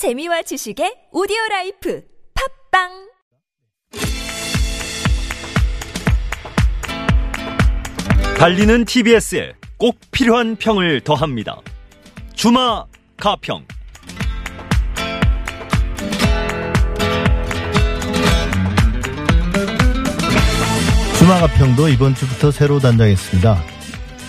재미와 지식의 오디오 라이프 팟빵 달리는 TBS에 꼭 필요한 평을 더합니다. 주마 가평. 주마 가평도 이번 주부터 새로 단장했습니다.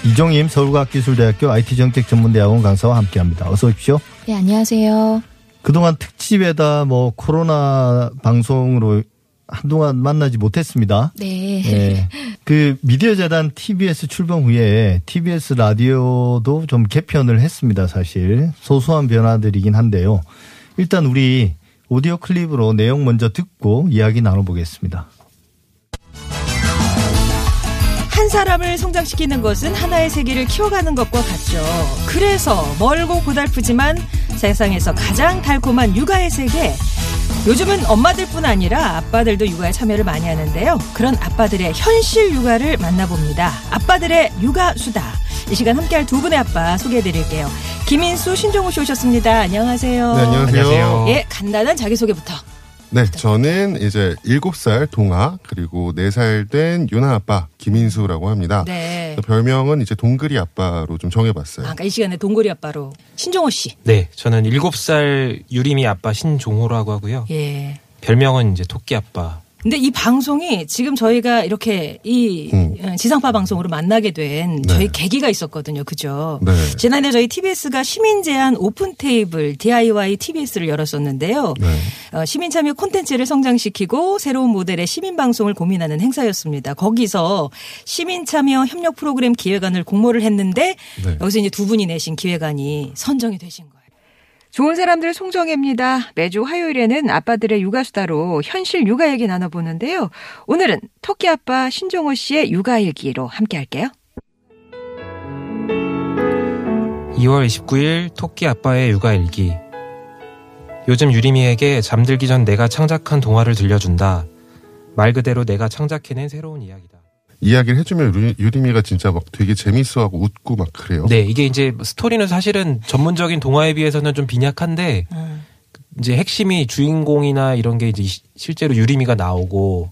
이종임 서울과학기술대학교 IT정책전문대학원 강사와 함께합니다. 어서 오십시오. 네, 안녕하세요. 그동안 특집에다 뭐 코로나 방송으로 한동안 만나지 못했습니다. 네. 예. 그 미디어 재단 TBS 출범 후에 TBS 라디오도 좀 개편을 했습니다, 사실. 소소한 변화들이긴 한데요. 일단 우리 오디오 클립으로 내용 먼저 듣고 이야기 나눠보겠습니다. 사람을 성장시키는 것은 하나의 세계를 키워가는 것과 같죠. 그래서 멀고 고달프지만 세상에서 가장 달콤한 육아의 세계. 요즘은 엄마들뿐 아니라 아빠들도 육아에 참여를 많이 하는데요. 그런 아빠들의 현실 육아를 만나봅니다. 아빠들의 육아 수다. 이 시간 함께할 두 분의 아빠 소개해드릴게요. 김인수, 신종우 씨 오셨습니다. 안녕하세요. 네, 안녕하세요. 예, 간단한 자기소개부터. 네, 저는 이제 7살 동아 그리고 4살 된 유나 아빠 김인수라고 합니다. 네. 별명은 이제 동그리 아빠로 좀 정해봤어요. 아까 이 시간에 동고리 아빠로 신종호 씨. 네, 저는 7살 유림이 아빠 신종호라고 하고요. 예. 별명은 이제 토끼 아빠. 근데 이 방송이 지금 저희가 이렇게 이 음. 어, 지상파 방송으로 만나게 된 네. 저희 계기가 있었거든요. 그죠? 네. 지난해 저희 TBS가 시민 제한 오픈 테이블 DIY TBS를 열었었는데요. 네. 어, 시민 참여 콘텐츠를 성장시키고 새로운 모델의 시민 방송을 고민하는 행사였습니다. 거기서 시민 참여 협력 프로그램 기획안을 공모를 했는데 네. 여기서 이제 두 분이 내신 기획안이 선정이 되신 거예요. 좋은 사람들 송정혜입니다. 매주 화요일에는 아빠들의 육아 수다로 현실 육아 얘기 나눠보는데요. 오늘은 토끼 아빠 신종호 씨의 육아 얘기로 함께 할게요. 2월 29일 토끼 아빠의 육아 일기. 요즘 유림이에게 잠들기 전 내가 창작한 동화를 들려준다. 말 그대로 내가 창작해낸 새로운 이야기다. 이야기를 해주면 유- 유림이가 진짜 막 되게 재밌어하고 웃고 막 그래요. 네, 이게 이제 스토리는 사실은 전문적인 동화에 비해서는 좀 빈약한데 음. 이제 핵심이 주인공이나 이런 게 이제 시- 실제로 유림이가 나오고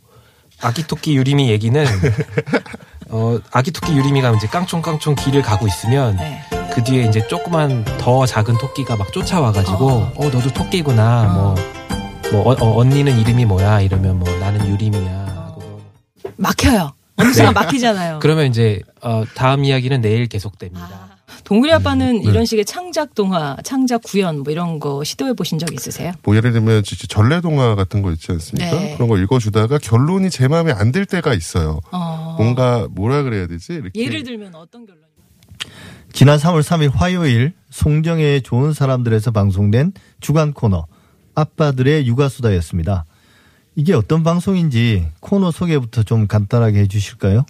아기 토끼 유림이 얘기는 어 아기 토끼 유림이가 이제 깡총깡총 길을 가고 있으면 네. 그 뒤에 이제 조그만 더 작은 토끼가 막 쫓아와가지고 어. 어, 너도 토끼구나 뭐뭐 어, 언니는 이름이 뭐야 이러면 뭐 나는 유림이야 하고 막혀요. 어느 순간 막히잖아요. 그러면 이제 어 다음 이야기는 내일 계속됩니다. 동그리 아빠는 이런 식의 창작 동화, 창작 구연 뭐 이런 거 시도해 보신 적 있으세요? 뭐 예를 들면 진짜 전래 동화 같은 거 있지 않습니까? 네. 그런 거 읽어주다가 결론이 제 마음에 안 들 때가 있어요. 어. 뭔가 뭐라 그래야 되지? 이렇게 예를 들면 어떤 결론이? 지난 3월 3일 화요일 송정의 좋은 사람들에서 방송된 주간 코너 아빠들의 육아수다였습니다. 이게 어떤 방송인지 코너 소개부터 좀 간단하게 해주실까요?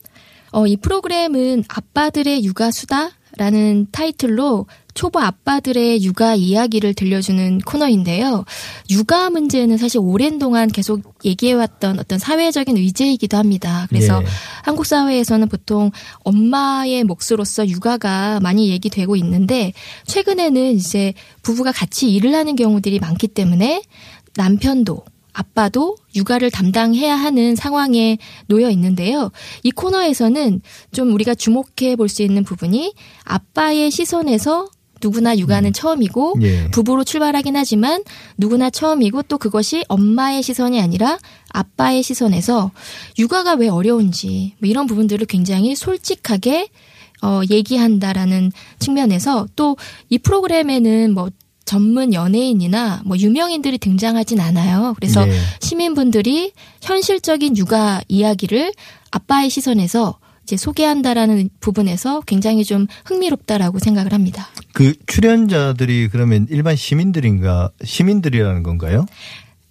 어, 이 프로그램은 아빠들의 육아 수다라는 타이틀로 초보 아빠들의 육아 이야기를 들려주는 코너인데요. 육아 문제는 사실 오랜 동안 계속 얘기해왔던 어떤 사회적인 의제이기도 합니다. 그래서 예. 한국 사회에서는 보통 엄마의 몫으로서 육아가 많이 얘기되고 있는데 최근에는 이제 부부가 같이 일을 하는 경우들이 많기 때문에 남편도 아빠도 육아를 담당해야 하는 상황에 놓여 있는데요. 이 코너에서는 좀 우리가 주목해 볼 수 있는 부분이 아빠의 시선에서 누구나 육아는 처음이고 예. 부부로 출발하긴 하지만 누구나 처음이고 또 그것이 엄마의 시선이 아니라 아빠의 시선에서 육아가 왜 어려운지 뭐 이런 부분들을 굉장히 솔직하게 어, 얘기한다라는 측면에서 또 이 프로그램에는 뭐 전문 연예인이나 뭐 유명인들이 등장하진 않아요. 그래서 예. 시민분들이 현실적인 육아 이야기를 아빠의 시선에서 이제 소개한다라는 부분에서 굉장히 좀 흥미롭다라고 생각을 합니다. 그 출연자들이 그러면 일반 시민들인가 시민들이라는 건가요?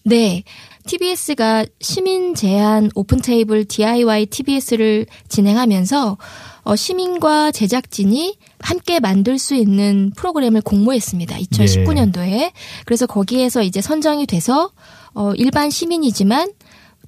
네. TBS가 시민 제한 오픈 테이블 DIY TBS를 진행하면서 어, 시민과 제작진이 함께 만들 수 있는 프로그램을 공모했습니다. 2019년도에. 그래서 거기에서 이제 선정이 돼서 어, 일반 시민이지만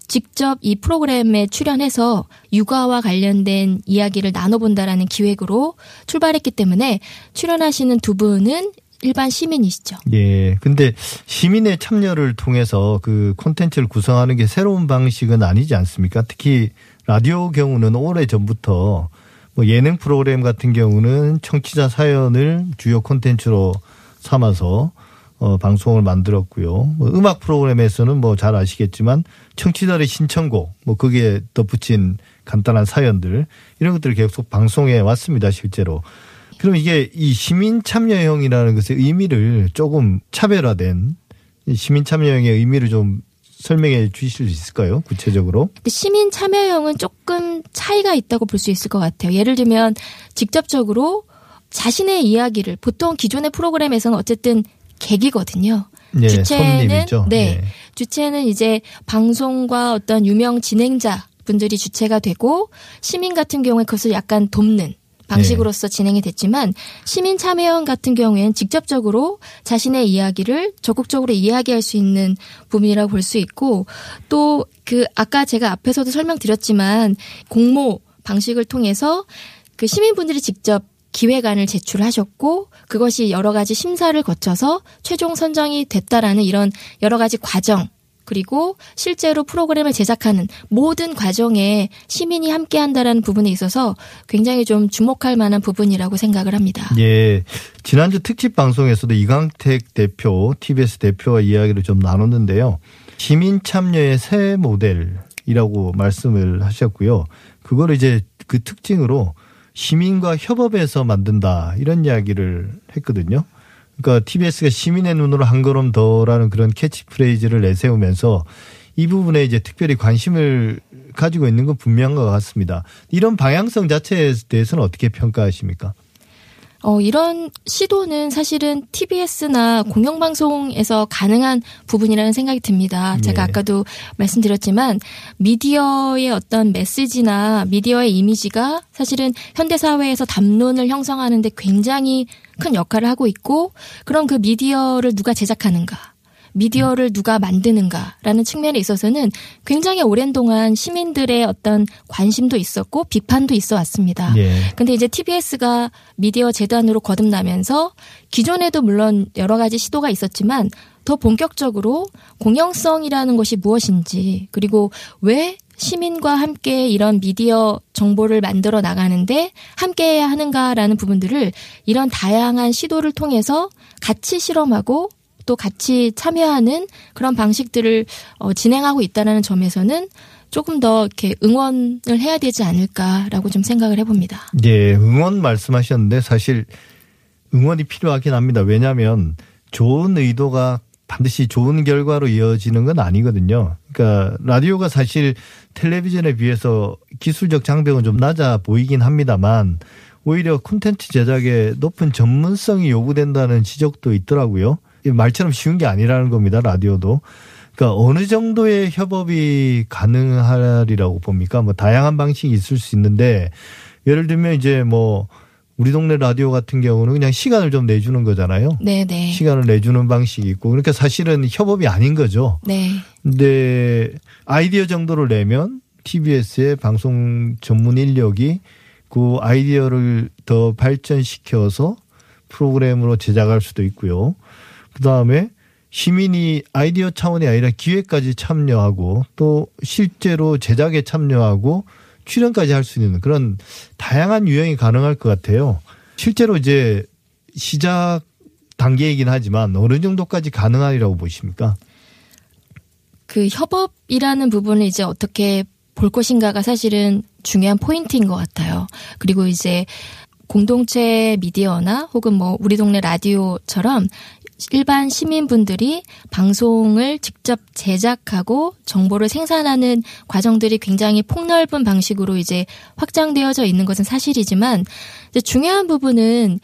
직접 이 프로그램에 출연해서 육아와 관련된 이야기를 나눠본다라는 기획으로 출발했기 때문에 출연하시는 두 분은 일반 시민이시죠. 예. 근데 시민의 참여를 통해서 그 콘텐츠를 구성하는 게 새로운 방식은 아니지 않습니까? 특히 라디오 경우는 오래 전부터 뭐 예능 프로그램 같은 경우는 청취자 사연을 주요 콘텐츠로 삼아서 어, 방송을 만들었고요. 뭐 음악 프로그램에서는 뭐 잘 아시겠지만 청취자의 신청곡, 뭐 거기에 덧붙인 간단한 사연들 이런 것들을 계속 방송해 왔습니다, 실제로. 그럼 이게 이 시민 참여형이라는 것의 의미를 조금 차별화된 이 시민 참여형의 의미를 좀 설명해 주실 수 있을까요? 구체적으로? 시민 참여형은 조금 차이가 있다고 볼 수 있을 것 같아요. 예를 들면 직접적으로 자신의 이야기를 보통 기존의 프로그램에서는 어쨌든 객이거든요. 예, 주체는 손님이죠. 네. 예. 주체는 이제 방송과 어떤 유명 진행자 분들이 주체가 되고 시민 같은 경우에 그것을 약간 돕는 방식으로서 네. 진행이 됐지만 시민 참여형 같은 경우에는 직접적으로 자신의 이야기를 적극적으로 이야기할 수 있는 부분이라고 볼 수 있고 또 그 아까 제가 앞에서도 설명드렸지만 공모 방식을 통해서 그 시민분들이 직접 기획안을 제출하셨고 그것이 여러 가지 심사를 거쳐서 최종 선정이 됐다라는 이런 여러 가지 과정 그리고 실제로 프로그램을 제작하는 모든 과정에 시민이 함께 한다라는 부분에 있어서 굉장히 좀 주목할 만한 부분이라고 생각을 합니다. 예. 지난주 특집 방송에서도 이강택 대표, TBS 대표와 이야기를 좀 나눴는데요. 시민 참여의 새 모델이라고 말씀을 하셨고요. 그걸 이제 그 특징으로 시민과 협업해서 만든다 이런 이야기를 했거든요. 그러니까 TBS가 시민의 눈으로 한 걸음 더라는 그런 캐치프레이즈를 내세우면서 이 부분에 이제 특별히 관심을 가지고 있는 건 분명한 것 같습니다. 이런 방향성 자체에 대해서는 어떻게 평가하십니까? 어, 이런 시도는 사실은 TBS나 공영방송에서 가능한 부분이라는 생각이 듭니다. 제가 네. 아까도 말씀드렸지만 미디어의 어떤 메시지나 미디어의 이미지가 사실은 현대사회에서 담론을 형성하는데 굉장히 큰 역할을 하고 있고 그럼 그 미디어를 누가 제작하는가 미디어를 누가 만드는가라는 측면에 있어서는 굉장히 오랜 동안 시민들의 어떤 관심도 있었고 비판도 있어 왔습니다. 예. 근데 이제 TBS가 미디어 재단으로 거듭나면서 기존에도 물론 여러 가지 시도가 있었지만 더 본격적으로 공영성이라는 것이 무엇인지 그리고 왜 시민과 함께 이런 미디어 정보를 만들어 나가는데 함께 해야 하는가라는 부분들을 이런 다양한 시도를 통해서 같이 실험하고 또 같이 참여하는 그런 방식들을 어, 진행하고 있다는 점에서는 조금 더 이렇게 응원을 해야 되지 않을까라고 좀 생각을 해봅니다. 예, 응원 말씀하셨는데 사실 응원이 필요하긴 합니다. 왜냐하면 좋은 의도가 반드시 좋은 결과로 이어지는 건 아니거든요. 그러니까 라디오가 사실 텔레비전에 비해서 기술적 장벽은 좀 낮아 보이긴 합니다만 오히려 콘텐츠 제작에 높은 전문성이 요구된다는 지적도 있더라고요. 이 말처럼 쉬운 게 아니라는 겁니다. 라디오도. 그러니까 어느 정도의 협업이 가능하리라고 봅니까? 뭐 다양한 방식이 있을 수 있는데 예를 들면 이제 뭐 우리 동네 라디오 같은 경우는 그냥 시간을 좀 내주는 거잖아요. 네네. 시간을 내주는 방식이 있고 그러니까 사실은 협업이 아닌 거죠. 네. 근데 아이디어 정도를 내면 TBS의 방송 전문 인력이 그 아이디어를 더 발전시켜서 프로그램으로 제작할 수도 있고요. 그 다음에 시민이 아이디어 차원이 아니라 기획까지 참여하고 또 실제로 제작에 참여하고 출연까지 할 수 있는 그런 다양한 유형이 가능할 것 같아요. 실제로 이제 시작 단계이긴 하지만 어느 정도까지 가능하리라고 보십니까? 그 협업이라는 부분을 이제 어떻게 볼 것인가가 사실은 중요한 포인트인 것 같아요. 그리고 이제 공동체 미디어나 혹은 뭐 우리 동네 라디오처럼 일반 시민분들이 방송을 직접 제작하고 정보를 생산하는 과정들이 굉장히 폭넓은 방식으로 이제 확장되어져 있는 것은 사실이지만 이제 중요한 부분은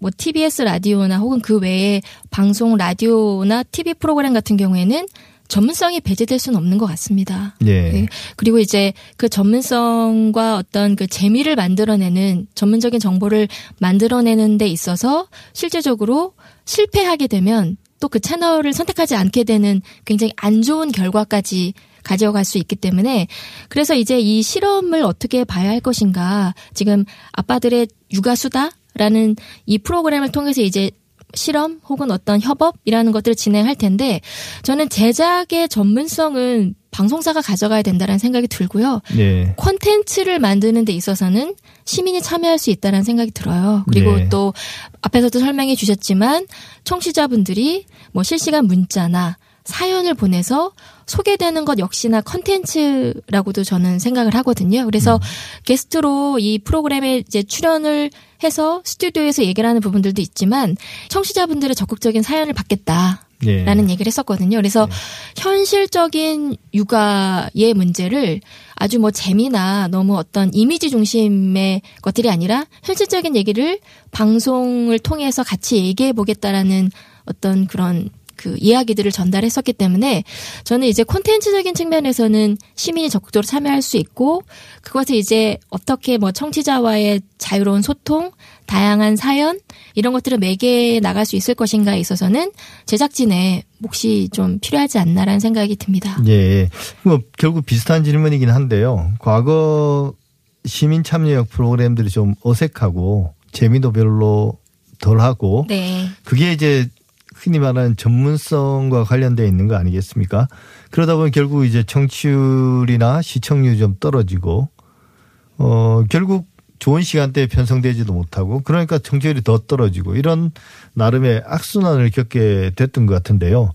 뭐 TBS 라디오나 혹은 그 외에 방송 라디오나 TV 프로그램 같은 경우에는 전문성이 배제될 수는 없는 것 같습니다. 예. 네. 그리고 이제 그 전문성과 어떤 그 재미를 만들어내는 전문적인 정보를 만들어내는 데 있어서 실제적으로 실패하게 되면 또 그 채널을 선택하지 않게 되는 굉장히 안 좋은 결과까지 가져갈 수 있기 때문에 그래서 이제 이 실험을 어떻게 봐야 할 것인가 지금 아빠들의 육아 수다 라는 이 프로그램을 통해서 이제 실험 혹은 어떤 협업이라는 것들을 진행할 텐데 저는 제작의 전문성은 방송사가 가져가야 된다는 생각이 들고요. 네. 콘텐츠를 만드는 데 있어서는 시민이 참여할 수 있다는 생각이 들어요. 그리고 네. 또 앞에서도 설명해 주셨지만 청취자분들이 뭐 실시간 문자나 사연을 보내서 소개되는 것 역시나 컨텐츠라고도 저는 생각을 하거든요. 그래서 음. 게스트로 이 프로그램에 이제 출연을 해서 스튜디오에서 얘기를 하는 부분들도 있지만 청취자분들의 적극적인 사연을 받겠다. 네. 라는 얘기를 했었거든요. 그래서 현실적인 육아의 문제를 아주 뭐 재미나 너무 어떤 이미지 중심의 것들이 아니라 현실적인 얘기를 방송을 통해서 같이 얘기해 보겠다라는 어떤 그런 그 이야기들을 전달했었기 때문에 저는 이제 콘텐츠적인 측면에서는 시민이 적극적으로 참여할 수 있고 그것을 이제 어떻게 뭐 청취자와의 자유로운 소통, 다양한 사연 이런 것들을 매개해 나갈 수 있을 것인가에 있어서는 제작진의 몫이 좀 필요하지 않나라는 생각이 듭니다. 예. 뭐 결국 비슷한 질문이긴 한데요. 과거 시민 참여형 프로그램들이 좀 어색하고 재미도 별로 덜하고 네. 그게 이제 흔히 말하는 전문성과 관련돼 있는 거 아니겠습니까? 그러다 보면 결국 이제 청취율이나 시청률이 좀 떨어지고 어 결국 좋은 시간대에 편성되지도 못하고 그러니까 청취율이 더 떨어지고 이런 나름의 악순환을 겪게 됐던 것 같은데요.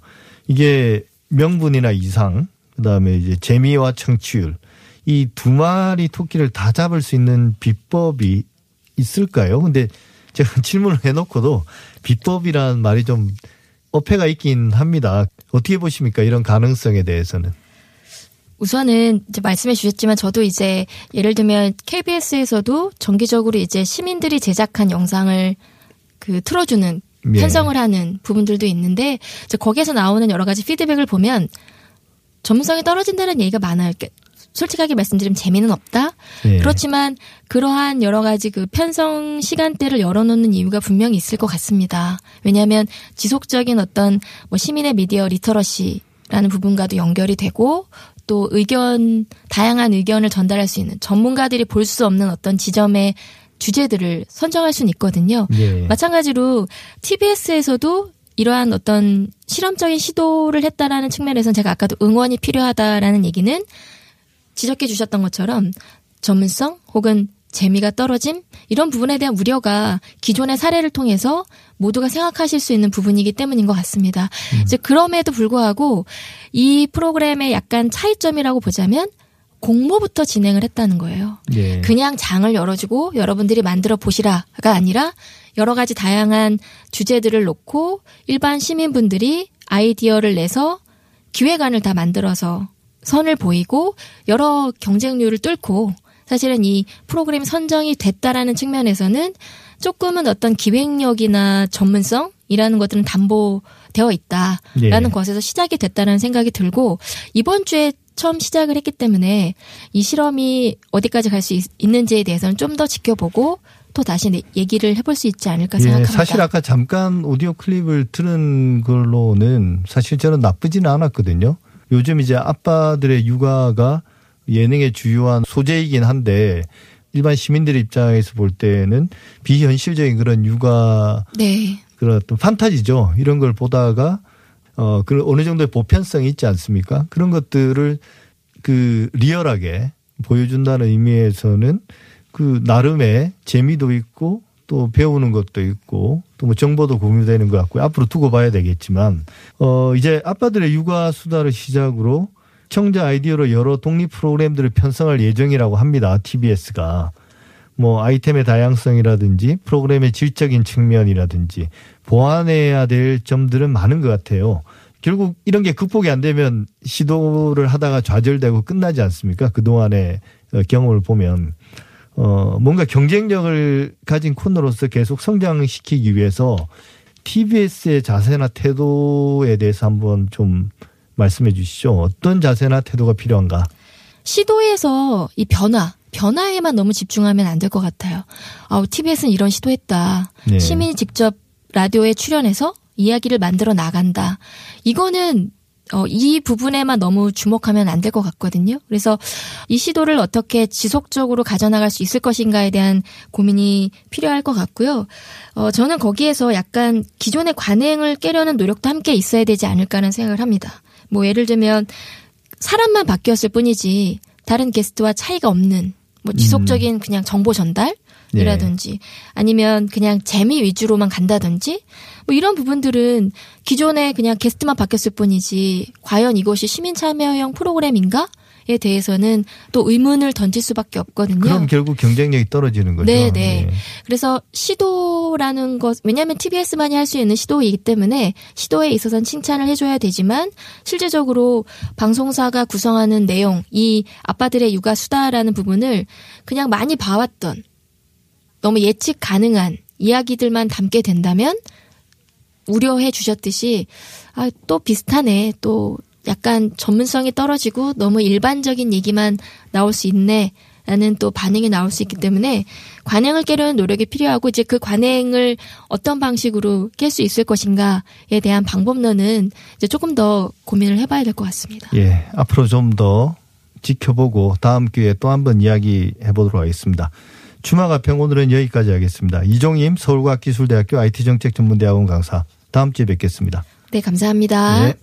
이게 명분이나 이상 그다음에 이제 재미와 청취율 이 두 마리 토끼를 다 잡을 수 있는 비법이 있을까요? 근데 제가 질문을 해놓고도 비법이란 말이 좀 어폐가 있긴 합니다. 어떻게 보십니까? 이런 가능성에 대해서는. 우선은 이제 말씀해 주셨지만 저도 이제 예를 들면 KBS에서도 정기적으로 이제 시민들이 제작한 영상을 그 틀어주는 예. 편성을 하는 부분들도 있는데 이제 거기에서 나오는 여러 가지 피드백을 보면 전문성이 떨어진다는 얘기가 많아요. 솔직하게 말씀드리면 재미는 없다. 예. 그렇지만 그러한 여러 가지 그 편성 시간대를 열어놓는 이유가 분명히 있을 것 같습니다. 왜냐하면 지속적인 어떤 뭐 시민의 미디어 literacy라는 부분과도 연결이 되고 또 의견 다양한 의견을 전달할 수 있는 전문가들이 볼 수 없는 어떤 지점의 주제들을 선정할 수는 있거든요. 예. 마찬가지로 TBS에서도 이러한 어떤 실험적인 시도를 했다라는 측면에서는 제가 아까도 응원이 필요하다라는 얘기는 지적해 주셨던 것처럼 전문성 혹은 재미가 떨어짐 이런 부분에 대한 우려가 기존의 사례를 통해서 모두가 생각하실 수 있는 부분이기 때문인 것 같습니다. 이제 그럼에도 불구하고 이 프로그램의 약간 차이점이라고 보자면 공모부터 진행을 했다는 거예요. 예. 그냥 장을 열어주고 여러분들이 만들어 보시라가 아니라 여러 가지 다양한 주제들을 놓고 일반 시민분들이 아이디어를 내서 기획안을 다 만들어서 선을 보이고 여러 경쟁률을 뚫고 사실은 이 프로그램 선정이 됐다라는 측면에서는 조금은 어떤 기획력이나 전문성이라는 것들은 담보되어 있다라는 예. 것에서 시작이 됐다는 생각이 들고 이번 주에 처음 시작을 했기 때문에 이 실험이 어디까지 갈 수 있는지에 대해서는 좀 더 지켜보고 또 다시 내- 얘기를 해볼 수 있지 않을까 예, 생각합니다. 사실 아까 잠깐 오디오 클립을 들은 걸로는 사실 저는 나쁘지는 않았거든요. 요즘 이제 아빠들의 육아가 예능의 주요한 소재이긴 한데 일반 시민들 입장에서 볼 때는 비현실적인 그런 육아 네. 그런 어떤 판타지죠. 이런 걸 보다가 어, 그 어느 정도의 보편성이 있지 않습니까? 그런 것들을 그 리얼하게 보여준다는 의미에서는 그 나름의 재미도 있고 또 배우는 것도 있고 또 뭐 정보도 공유되는 것 같고요. 앞으로 두고 봐야 되겠지만 어 이제 아빠들의 육아 수다를 시작으로 청자 아이디어로 여러 독립 프로그램들을 편성할 예정이라고 합니다. TBS가. 뭐 아이템의 다양성이라든지 프로그램의 질적인 측면이라든지 보완해야 될 점들은 많은 것 같아요. 결국 이런 게 극복이 안 되면 시도를 하다가 좌절되고 끝나지 않습니까? 그동안의 어, 경험을 보면 어 뭔가 경쟁력을 가진 코너로서 계속 성장시키기 위해서 TBS의 자세나 태도에 대해서 한번 좀 말씀해 주시죠. 어떤 자세나 태도가 필요한가? 시도에서 이 변화, 변화에만 너무 집중하면 안 될 것 같아요. 아우, TBS는 이런 시도했다. 네. 시민이 직접 라디오에 출연해서 이야기를 만들어 나간다. 이거는 어, 이 부분에만 너무 주목하면 안 될 것 같거든요. 그래서 이 시도를 어떻게 지속적으로 가져나갈 수 있을 것인가에 대한 고민이 필요할 것 같고요. 어, 저는 거기에서 약간 기존의 관행을 깨려는 노력도 함께 있어야 되지 않을까라는 생각을 합니다. 뭐 예를 들면 사람만 바뀌었을 뿐이지 다른 게스트와 차이가 없는 뭐 지속적인 그냥 정보 전달 이라든지 아니면 그냥 재미 위주로만 간다든지 뭐 이런 부분들은 기존에 그냥 게스트만 바뀌었을 뿐이지 과연 이것이 시민 참여형 프로그램인가? 에 대해서는 또 의문을 던질 수밖에 없거든요. 그럼 결국 경쟁력이 떨어지는 거죠. 네, 네. 그래서 시도라는 것, 왜냐하면 TBS만이 할 수 있는 시도이기 때문에 시도에 있어서는 칭찬을 해줘야 되지만 실제적으로 방송사가 구성하는 내용, 이 아빠들의 육아 수다라는 부분을 그냥 많이 봐왔던 너무 예측 가능한 이야기들만 담게 된다면 우려해 주셨듯이 아, 또 비슷하네. 또 약간 전문성이 떨어지고 너무 일반적인 얘기만 나올 수 있네. 라는 또 반응이 나올 수 있기 때문에 관행을 깨려는 노력이 필요하고 이제 그 관행을 어떤 방식으로 깰 수 있을 것인가에 대한 방법론은 이제 조금 더 고민을 해봐야 될 것 같습니다. 예, 앞으로 좀 더 지켜보고 다음 기회에 또 한번 이야기 해보도록 하겠습니다. 주마가평 오늘은 여기까지 하겠습니다. 이종임 서울과학기술대학교 IT정책전문대학원 강사 다음 주에 뵙겠습니다. 네, 감사합니다. 네.